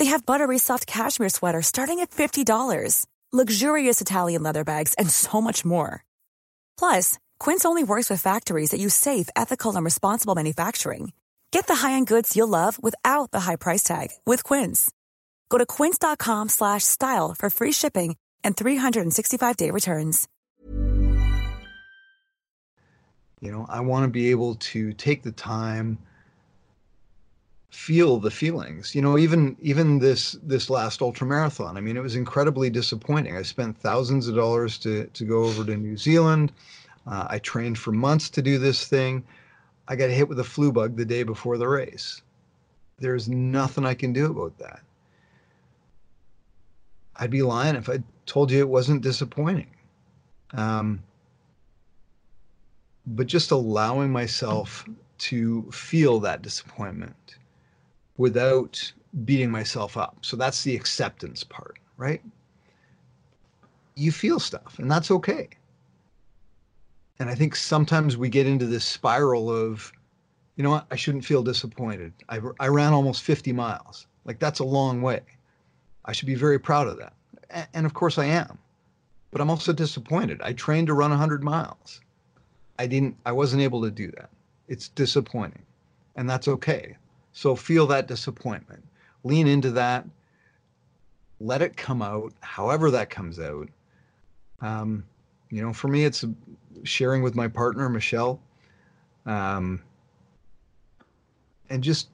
They have buttery soft cashmere sweaters starting at $50, luxurious Italian leather bags, and so much more. Plus, Quince only works with factories that use safe, ethical, and responsible manufacturing. Get the high-end goods you'll love without the high price tag with Quince. Go to quince.com/style for free shipping and 365-day returns. You know, I want to be able to take the time feel the feelings. You know even even this this last ultra marathon i mean it was incredibly disappointing. I spent thousands of dollars to to go over to new zealand. Uh, i trained for months to do this thing. I got hit with a flu bug the day before the race. There's nothing i can do about that. I'd be lying if i told you it wasn't disappointing. Um, but just allowing myself to feel that disappointment without beating myself up. So that's the acceptance part, right? You feel stuff, and that's okay. And I think sometimes we get into this spiral of, you know what, I shouldn't feel disappointed. I, I ran almost 50 miles. Like, that's a long way. I should be very proud of that. And, and of course I am. But I'm also disappointed. I trained to run 100 miles. I didn't, I wasn't able to do that. It's disappointing. And that's okay. So feel that disappointment. Lean into that. Let it come out, however that comes out. Um, you know, for me, it's sharing with my partner, Michelle, um, and just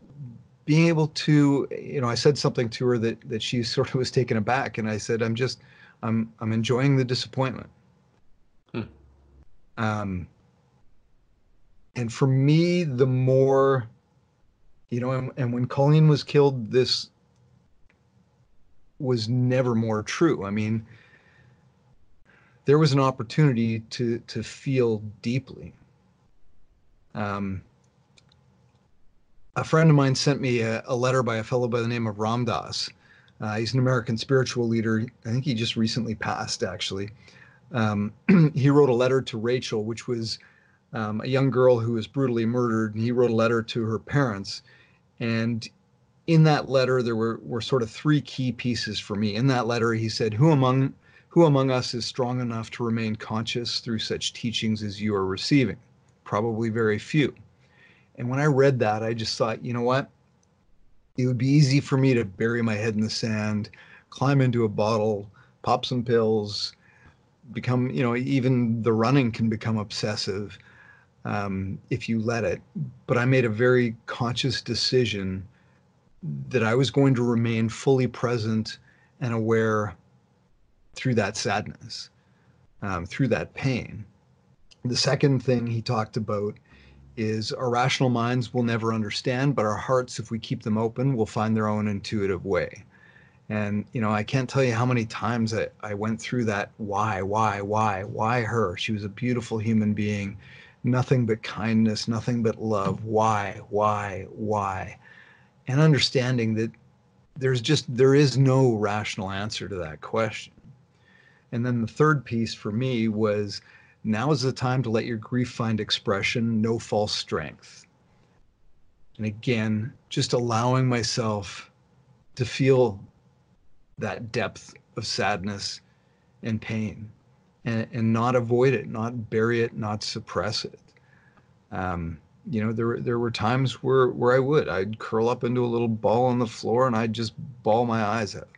being able to, you know, I said something to her that that she sort of was taken aback, and I said, I'm just, I'm, I'm enjoying the disappointment. Hmm. Um, and for me, the more you know and, and when colleen was killed this was never more true i mean there was an opportunity to to feel deeply um, a friend of mine sent me a, a, letter by a fellow by the name of Ram Dass. Uh, he's an American spiritual leader. I think he just recently passed, actually. Um, he wrote a letter to Rachel, which was um, a young girl who was brutally murdered, and he wrote a letter to her parents. And in that letter, there were, were sort of three key pieces for me. In that letter, he said, Who among who among us is strong enough to remain conscious through such teachings as you are receiving? Probably very few. And when I read that, I just thought, you know what? It would be easy for me to bury my head in the sand, climb into a bottle, pop some pills, become, you know, even the running can become obsessive um, if you let it. But I made a very conscious decision that I was going to remain fully present and aware through that sadness, um, through that pain. The second thing he talked about is our rational minds will never understand, but our hearts, if we keep them open, will find their own intuitive way. And, you know, I can't tell you how many times I, I went through that why, why, why, why her? She was a beautiful human being nothing but kindness, nothing but love. Why, why, why? And understanding that there's just, there is no rational answer to that question. And then the third piece for me was now is the time to let your grief find expression, no false strength. And again, just allowing myself to feel that depth of sadness and pain and, and not avoid it, not bury it, not suppress it. Um, you know, there there were times where where I would I'd curl up into a little ball on the floor and I'd just bawl my eyes out.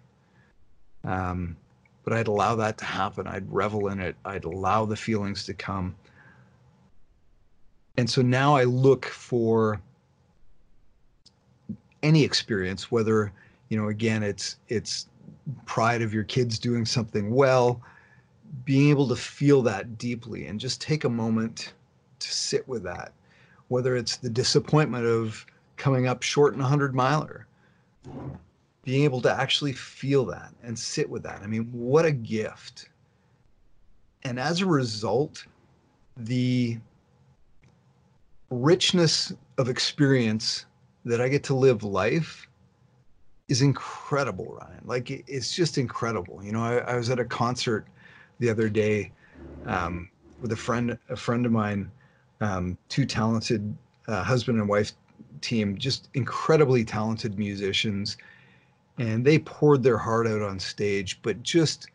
Um, but I'd allow that to happen. I'd revel in it. I'd allow the feelings to come. And so now I look for any experience, whether, you know, again, it's it's pride of your kids doing something well, being able to feel that deeply and just take a moment to sit with that. Whether it's the disappointment of coming up short in a hundred miler, being able to actually feel that and sit with that. I mean, what a gift. And as a result, the richness of experience that I get to live life is incredible, Ryan. Like it's just incredible. You know, I, I was at a concert the other day um, with a friend, a friend of mine, um, two talented uh, husband and wife team, just incredibly talented musicians. And they poured their heart out on stage but just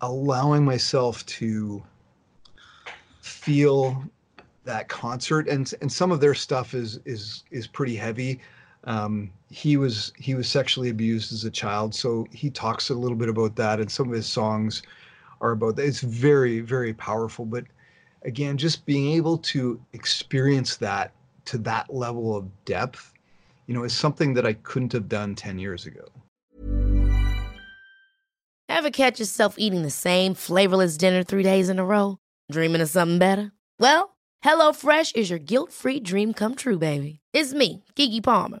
allowing myself to feel that concert. And and some of their stuff is is is pretty heavy um, he was he was sexually abused as a child so he talks a little bit about that and some of his songs are about that it's very very powerful but again just being able to experience that to that level of depth you know, is something that I couldn't have done 10 years ago. Ever catch yourself eating the same flavorless dinner three days in a row? Dreaming of something better? Well, HelloFresh is your guilt free dream come true, baby. It's me, Keke Palmer.